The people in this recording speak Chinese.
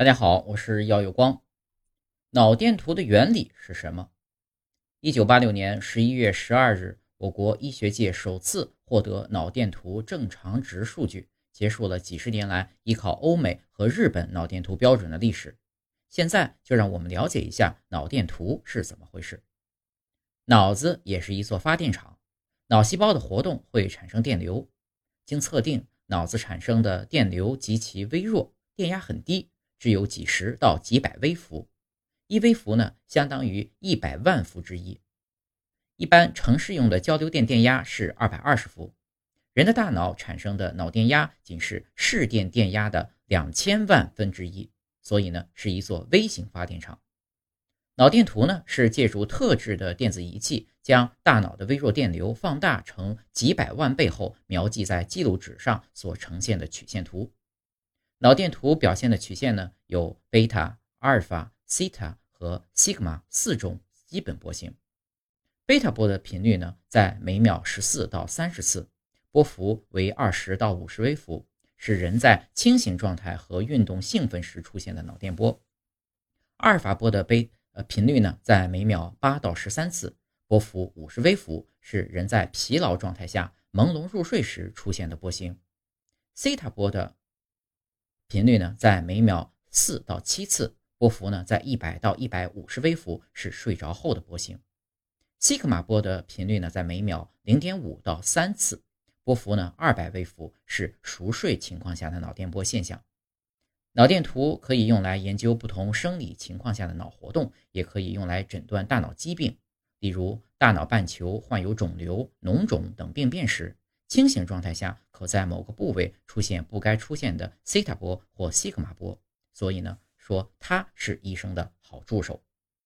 大家好，我是耀有光。脑电图的原理是什么？一九八六年十一月十二日，我国医学界首次获得脑电图正常值数据，结束了几十年来依靠欧美和日本脑电图标准的历史。现在就让我们了解一下脑电图是怎么回事。脑子也是一座发电厂，脑细胞的活动会产生电流。经测定，脑子产生的电流极其微弱，电压很低。只有几十到几百微伏，一微伏呢相当于一百万伏之一。一般城市用的交流电电压是二百二十伏，人的大脑产生的脑电压仅是市电电压的两千万分之一，所以呢是一座微型发电厂。脑电图呢是借助特制的电子仪器，将大脑的微弱电流放大成几百万倍后，描记在记录纸上所呈现的曲线图。脑电图表现的曲线呢，有贝塔、阿尔法、西塔和西格玛四种基本波形。贝塔波的频率呢，在每秒十四到三十次，波幅为二十到五十微伏，是人在清醒状态和运动兴奋时出现的脑电波。阿尔法波的贝呃频率呢，在每秒八到十三次，波幅五十微伏，是人在疲劳状态下朦胧入睡时出现的波形。西塔波的频率呢，在每秒四到七次，波幅呢在一百到一百五十微伏，是睡着后的波形。西格玛波的频率呢，在每秒零点五到三次，波幅呢二百微伏，是熟睡情况下的脑电波现象。脑电图可以用来研究不同生理情况下的脑活动，也可以用来诊断大脑疾病，例如大脑半球患有肿瘤、脓肿等病变时。清醒状态下，可在某个部位出现不该出现的西塔波或西格玛波，所以呢，说它是医生的好助手。